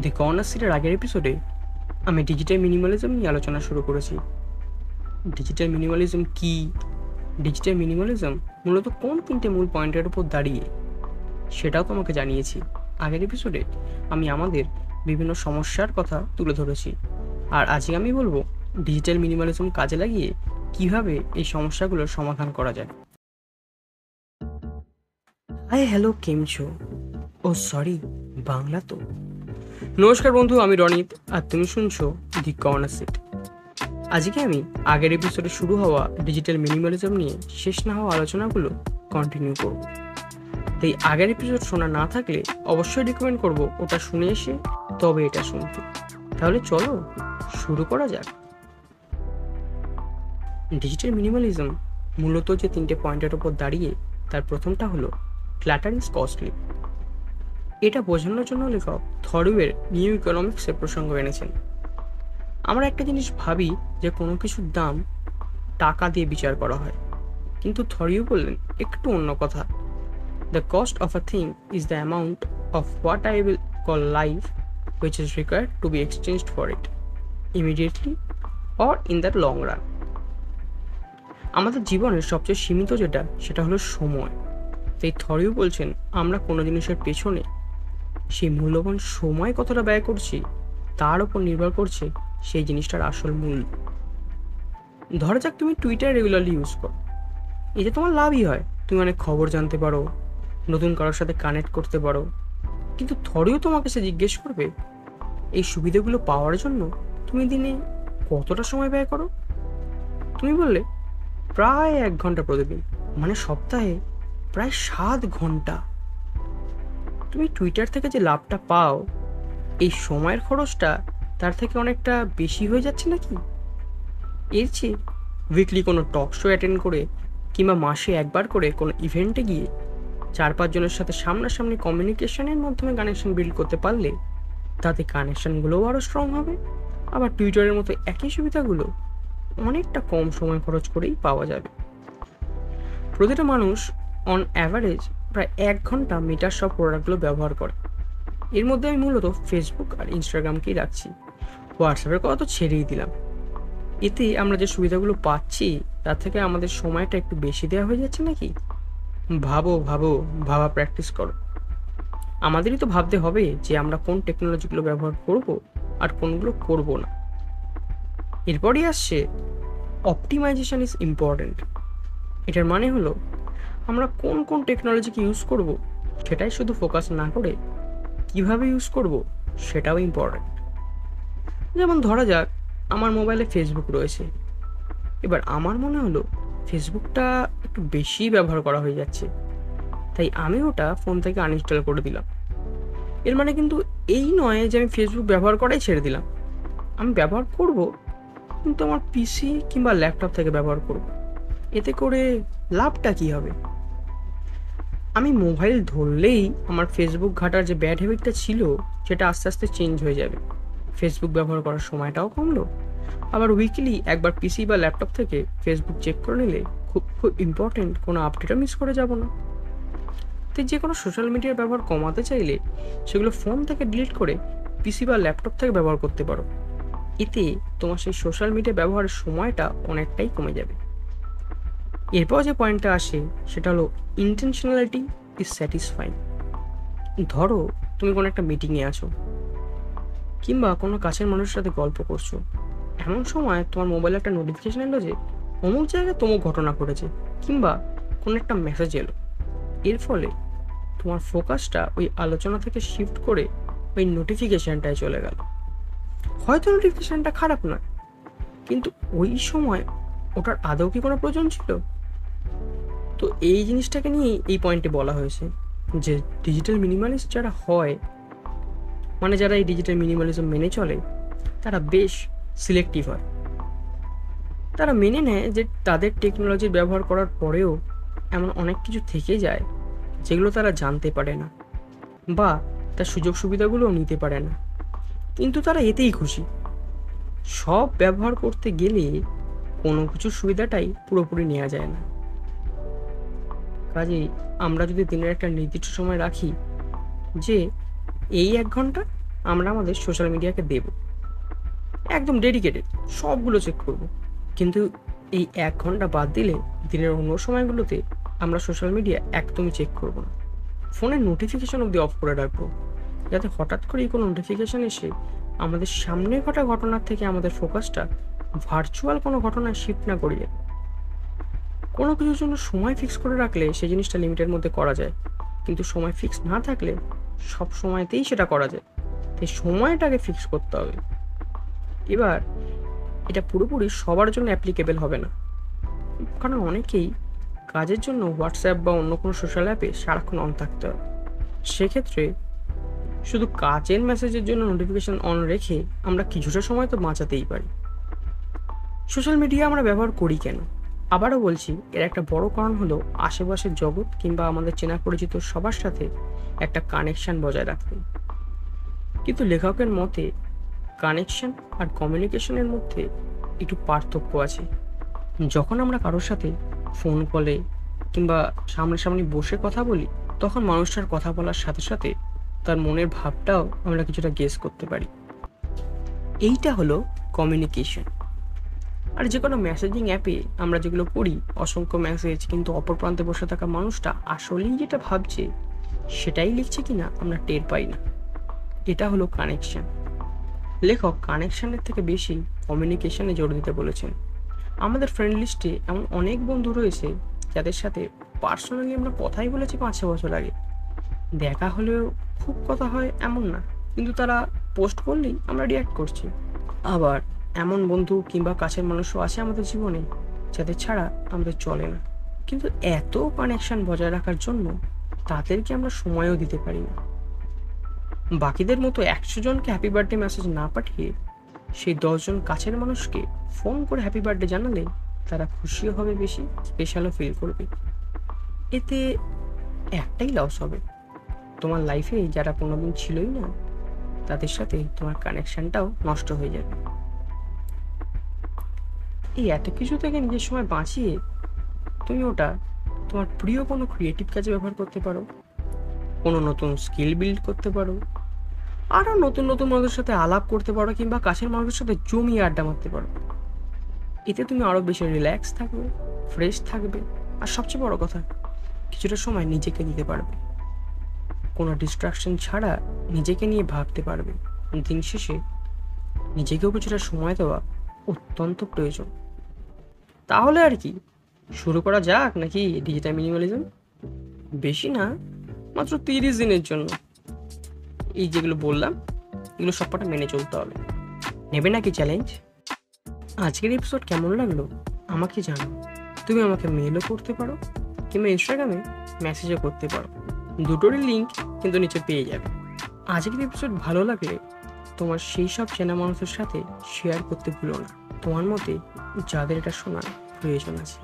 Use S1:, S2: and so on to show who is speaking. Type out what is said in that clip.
S1: The corner সিটের আগের এপিসোডে আমি ডিজিটাল মিনিমালিজম নিয়ে আলোচনা শুরু করেছি। ডিজিটাল মিনিমালিজম কি? ডিজিটাল মিনিমালিজম মূলত কোন তিনটে মূল পয়েন্টের উপর দাঁড়িয়ে সেটাও তোমাকে জানিয়েছি। আগের এপিসোডে আমি আমাদের বিভিন্ন সমস্যার কথা তুলে ধরেছি। আর আজকে আমি বলব ডিজিটাল মিনিমালিজম কাজে লাগিয়ে কীভাবে এই সমস্যাগুলোর সমাধান করা যায়। হাই হ্যালো কেমছো? ও সরি বাংলা তো। নমস্কার বন্ধু, আমি রনিত, আর তুমি শুনছো দি কর্নার সিট। আজকে আমি আগের এপিসোডে শুরু হওয়া ডিজিটাল মিনিমালিজম নিয়ে শেষ না হওয়া আলোচনাগুলো কন্টিনিউ করব। তাই আগের এপিসোড শোনা না থাকলে অবশ্যই রিকমেন্ড করব ওটা শুনে এসে তবে এটা শুনতে। তাহলে চলো শুরু করা যাক। ডিজিটাল মিনিমালিজম মূলত যে তিনটে পয়েন্টের উপর দাঁড়িয়ে তার প্রথমটা হলো ক্ল্যাটার ইজ কস্টলি এটা বোঝানোর জন্য লেখক থরুয়ের নিউ ইকোনমিক্সের প্রসঙ্গ এনেছেন। আমরা একটা জিনিস ভাবি যে কোনো কিছুর দাম টাকা দিয়ে বিচার করা হয়। কিন্তু থরিউ বললেন, একটু অন্য কথা। The cost of a thing is the amount of what I will call life which is required to be exchanged for it immediately or in the long run আমাদের জীবনের সবচেয়ে সীমিত যেটা, সেটা হলো সময়। তাই থরিও বলছেন, আমরা কোনো জিনিসের পেছনে সেই মূল্যবান সময় কতটা ব্যয় করছি, তার উপর নির্ভর করছে সেই জিনিসটার আসল মূল্য ধরা যাক তুমি টুইটার রেগুলারলি ইউজ করো। এতে তোমার লাভই হয়। তুমি অনেক খবর জানতে পারো, নতুন কারোর সাথে কানেক্ট করতে পারো। কিন্তু থরেও তোমাকে সে জিজ্ঞেস করবে, এই সুবিধাগুলো পাওয়ার জন্য তুমি দিনে কতটা সময় ব্যয় করো? তুমি বললে, প্রায় এক ঘণ্টা প্রতিদিন মানে সপ্তাহে প্রায় সাত ঘণ্টা। তুমি টুইটার থেকে যে লাভটা পাও, এই সময়ের খরচটা তার থেকে অনেকটা বেশি হয়ে যাচ্ছে নাকি? এর চেয়ে উইকলি কোনো টক শো অ্যাটেন্ড করে কিংবা মাসে একবার করে কোনো ইভেন্টে গিয়ে চার পাঁচজনের সাথে সামনাসামনি কমিউনিকেশনের মাধ্যমে কানেকশন বিল্ড করতে পারলে তাতে কানেকশানগুলোও আরও স্ট্রং হবে। আবার টুইটারের মতো একই সুবিধাগুলো অনেকটা কম সময় খরচ করেই পাওয়া যাবে। প্রতিটা মানুষ অন অ্যাভারেজ প্রায় এক ঘণ্টা মিটার সব প্রোডাক্টগুলো ব্যবহার করে। এর মধ্যে আমি মূলত ফেসবুক আর ইনস্টাগ্রামকেই রাখছি। হোয়াটসঅ্যাপের কথা তো ছেড়েই দিলাম। এতে আমরা যে সুবিধাগুলো পাচ্ছি, তার থেকে আমাদের সময়টা একটু বেশি দেওয়া হয়ে যাচ্ছে নাকি? ভাবো ভাবো, ভাবা প্র্যাকটিস করো। আমাদেরই তো ভাবতে হবে যে আমরা কোন টেকনোলজিগুলো ব্যবহার করব আর কোনগুলো করব না। এরপরই আসছে অপটিমাইজেশন ইজ ইম্পর্ট্যান্ট এটার মানে হলো আমরা কোন কোন টেকনোলজিকে ইউজ করব, সেটাই শুধু ফোকাস না করে কীভাবে ইউজ করব, সেটাও ইম্পর্ট্যান্ট যেমন ধরা যাক, আমার মোবাইলে ফেসবুক রয়েছে। এবার আমার মনে হলো ফেসবুকটা একটু বেশি ব্যবহার করা হয়ে যাচ্ছে। তাই আমি ওটা ফোন থেকে আনইনস্টল করে দিলাম। এর মানে কিন্তু এই নয় যে আমি ফেসবুক ব্যবহার করাই ছেড়ে দিলাম। আমি ব্যবহার করব, কিন্তু আমার পিসি কিংবা ল্যাপটপ থেকে ব্যবহার করব। এতে করে লাভটা কী হবে? আমি মোবাইল ধরলেই আমার ফেসবুক ঘাটার যে ব্যাড হ্যাবিটটা ছিল, সেটা আস্তে আস্তে চেঞ্জ হয়ে যাবে। ফেসবুক ব্যবহার করার সময়টাও কমলো। আবার উইকলি একবার পিসি বা ল্যাপটপ থেকে ফেসবুক চেক করে নিলে খুব খুব ইম্পর্টেন্ট কোনো আপডেটও মিস করে যাব না। তো যে কোনো সোশ্যাল মিডিয়ার ব্যবহার কমাতে চাইলে সেগুলো ফোন থেকে ডিলিট করে পিসি বা ল্যাপটপ থেকে ব্যবহার করতে পারো। এতে তোমার সেই সোশ্যাল মিডিয়া ব্যবহারের সময়টা অনেকটাই কমে যাবে। এরপর যে পয়েন্টটা আসে, সেটা হলো ইন্টেনশনালিটি ইজ স্যাটিসফাইং ধরো, তুমি কোনো একটা মিটিংয়ে আছো, কিংবা কোনো কাছের মানুষের সাথে গল্প করছ। এমন সময় তোমার মোবাইলে একটা নোটিফিকেশন এলো যে, অমুক জায়গায় তমুক ঘটনা ঘটেছে, কিংবা কোনো একটা মেসেজ এলো। এর ফলে তোমার ফোকাসটা ওই আলোচনা থেকে শিফট করে ওই নোটিফিকেশানটায় চলে গেল। হয়তো নোটিফিকেশানটা খারাপ নয়, কিন্তু ওই সময় ওটার আদৌ কি কোনো প্রয়োজন ছিল? তো এই জিনিসটাকে নিয়েই এই পয়েন্টে বলা হয়েছে যে ডিজিটাল মিনিমালিস্ট যারা হয় মানে যারা এই ডিজিটাল মিনিমালিজম মেনে চলে, তারা বেশ সিলেক্টিভ হয়। তারা মেনে নেয় যে তাদের টেকনোলজির ব্যবহার করার পরেও এমন অনেক কিছু থেকে যায় যেগুলো তারা জানতে পারে না বা তার সুযোগ সুবিধাগুলোও নিতে পারে না। কিন্তু তারা এতেই খুশি। সব ব্যবহার করতে গেলে কোনো কিছুর সুবিধাটাই পুরোপুরি নেওয়া যায় না। কাজেই আমরা যদি দিনের একটা নির্দিষ্ট সময় রাখি যে এই এক ঘণ্টা আমরা আমাদের সোশ্যাল মিডিয়াকে দেব। একদম ডেডিকেটেড সবগুলো চেক করব। কিন্তু এই এক ঘণ্টা বাদ দিলে দিনের অন্য সময়গুলোতে আমরা সোশ্যাল মিডিয়া একদমই চেক করব না। ফোনের নোটিফিকেশন অবধি অফ করে রাখব। যাতে হঠাৎ করেই কোনো নোটিফিকেশান এসে আমাদের সামনে ঘটা ঘটনার থেকে আমাদের ফোকাসটা ভার্চুয়াল কোনো ঘটনায় শিফট না করিয়ে কোনো কিছুর জন্য সময় ফিক্স করে রাখলে সেই জিনিসটা লিমিটের মধ্যে করা যায়। কিন্তু সময় ফিক্স না থাকলে সব সময়তেই সেটা করা যায়। তাই সময়টাকে ফিক্স করতে হবে। এবার এটা পুরোপুরি সবার জন্য অ্যাপ্লিকেবল হবে না। কারণ অনেকেই কাজের জন্য হোয়াটসঅ্যাপ বা অন্য কোনো সোশ্যাল অ্যাপে সারাক্ষণ অন থাকতে হয়। সেক্ষেত্রে শুধু কাজের মেসেজের জন্য নোটিফিকেশন অন রেখে আমরা কিছুটা সময় তো বাঁচাতেই পারি। সোশ্যাল মিডিয়া আমরা ব্যবহার করি কেন? আবারও বলছি, এর একটা বড় কারণ হলো আশেপাশের জগৎ কিংবা আমাদের চেনা পরিচিত সবার সাথে একটা কানেকশন বজায় রাখতে। কিন্তু লেখকের মতে কানেকশন আর কমিউনিকেশনের মধ্যে একটু পার্থক্য আছে। যখন আমরা কারোর সাথে ফোন কলে কিংবা সামনাসামনি বসে কথা বলি, তখন মানুষটার কথা বলার সাথে সাথে তার মনের ভাবটাও আমরা কিছুটা গেস করতে পারি। এইটা হলো কমিউনিকেশন আর যে কোনো মেসেজিং অ্যাপে আমরা যেগুলো পড়ি, অসংখ্য মেসেজ কিন্তু অপর প্রান্তে বসে থাকা মানুষটা আসলেই যেটা ভাবছে, সেটাই লিখছে কিনা আমরা টের পাই না। এটা হলো কানেকশন লেখক কানেকশনের থেকে বেশি কমিউনিকেশনে জোর দিতে বলেছেন। আমাদের ফ্রেন্ড লিস্টে এমন অনেক বন্ধু রয়েছে, যাদের সাথে পার্সোনালি আমরা কথাই বলেছি পাঁচ ছ বছর আগে। দেখা হলেও খুব কথা হয় এমন না, কিন্তু তারা পোস্ট করলেই আমরা রিয়াক্ট করছি। আবার এমন বন্ধু কিংবা কাছের মানুষও আছে আমাদের জীবনে, যাদের ছাড়া আমাদের চলে না। কিন্তু এত কানেকশন বজায় রাখার জন্য তাদেরকে আমরা সময়ও দিতে পারি না। বাকিদের মতো একশো জনকে হ্যাপি বার্থডে মেসেজ না পাঠিয়ে সেই দশজন কাছের মানুষকে ফোন করে হ্যাপি বার্থডে জানালে তারা খুশিও হবে বেশি স্পেশালও ফিল করবে। এতে একটাই লস হবে। তোমার লাইফে যারা কোনোদিন ছিলই না, তাদের সাথে তোমার কানেকশনটাও নষ্ট হয়ে যাবে। এই এত কিছু থেকে নিজের সময় বাঁচিয়ে তুমি ওটা তোমার প্রিয় কোনো ক্রিয়েটিভ কাজে ব্যবহার করতে পারো, কোনো নতুন স্কিল বিল্ড করতে পারো আরও নতুন নতুন মানুষের সাথে আলাপ করতে পারো কিংবা কাছের মানুষের সাথে জমিয়ে আড্ডা মারতে পারো। এতে তুমি আরও বেশি রিল্যাক্স থাকবে ফ্রেশ থাকবে। আর সবচেয়ে বড় কথা, কিছুটা সময় নিজেকে দিতে পারবে। কোনো ডিস্ট্রাকশন ছাড়া নিজেকে নিয়ে ভাবতে পারবে। দিন শেষে নিজেকেও কিছুটা সময় দেওয়া অত্যন্ত প্রয়োজন। তাহলে আর কি? শুরু করা যাক নাকি ডিজিটাল মিনিমালিজম বেশি না, মাত্র তিরিশ দিনের জন্য। এই যেগুলো বললাম, এগুলো সবকটা মেনে চলতে হবে। নেবে নাকি চ্যালেঞ্জ আজকের এপিসোড কেমন লাগল? আমাকে জানো তুমি আমাকে মেলও করতে পারো, কিংবা ইনস্টাগ্রামে মেসেজও করতে পারো। দুটোরই লিঙ্ক কিন্তু নিচে পেয়ে যাবে। আজকের এপিসোড ভালো লাগলে তোমার সেই সব চেনা মানুষের সাথে শেয়ার করতে ভুলো না। তোমার মতে যাদের এটা শোনার প্রয়োজন আছে?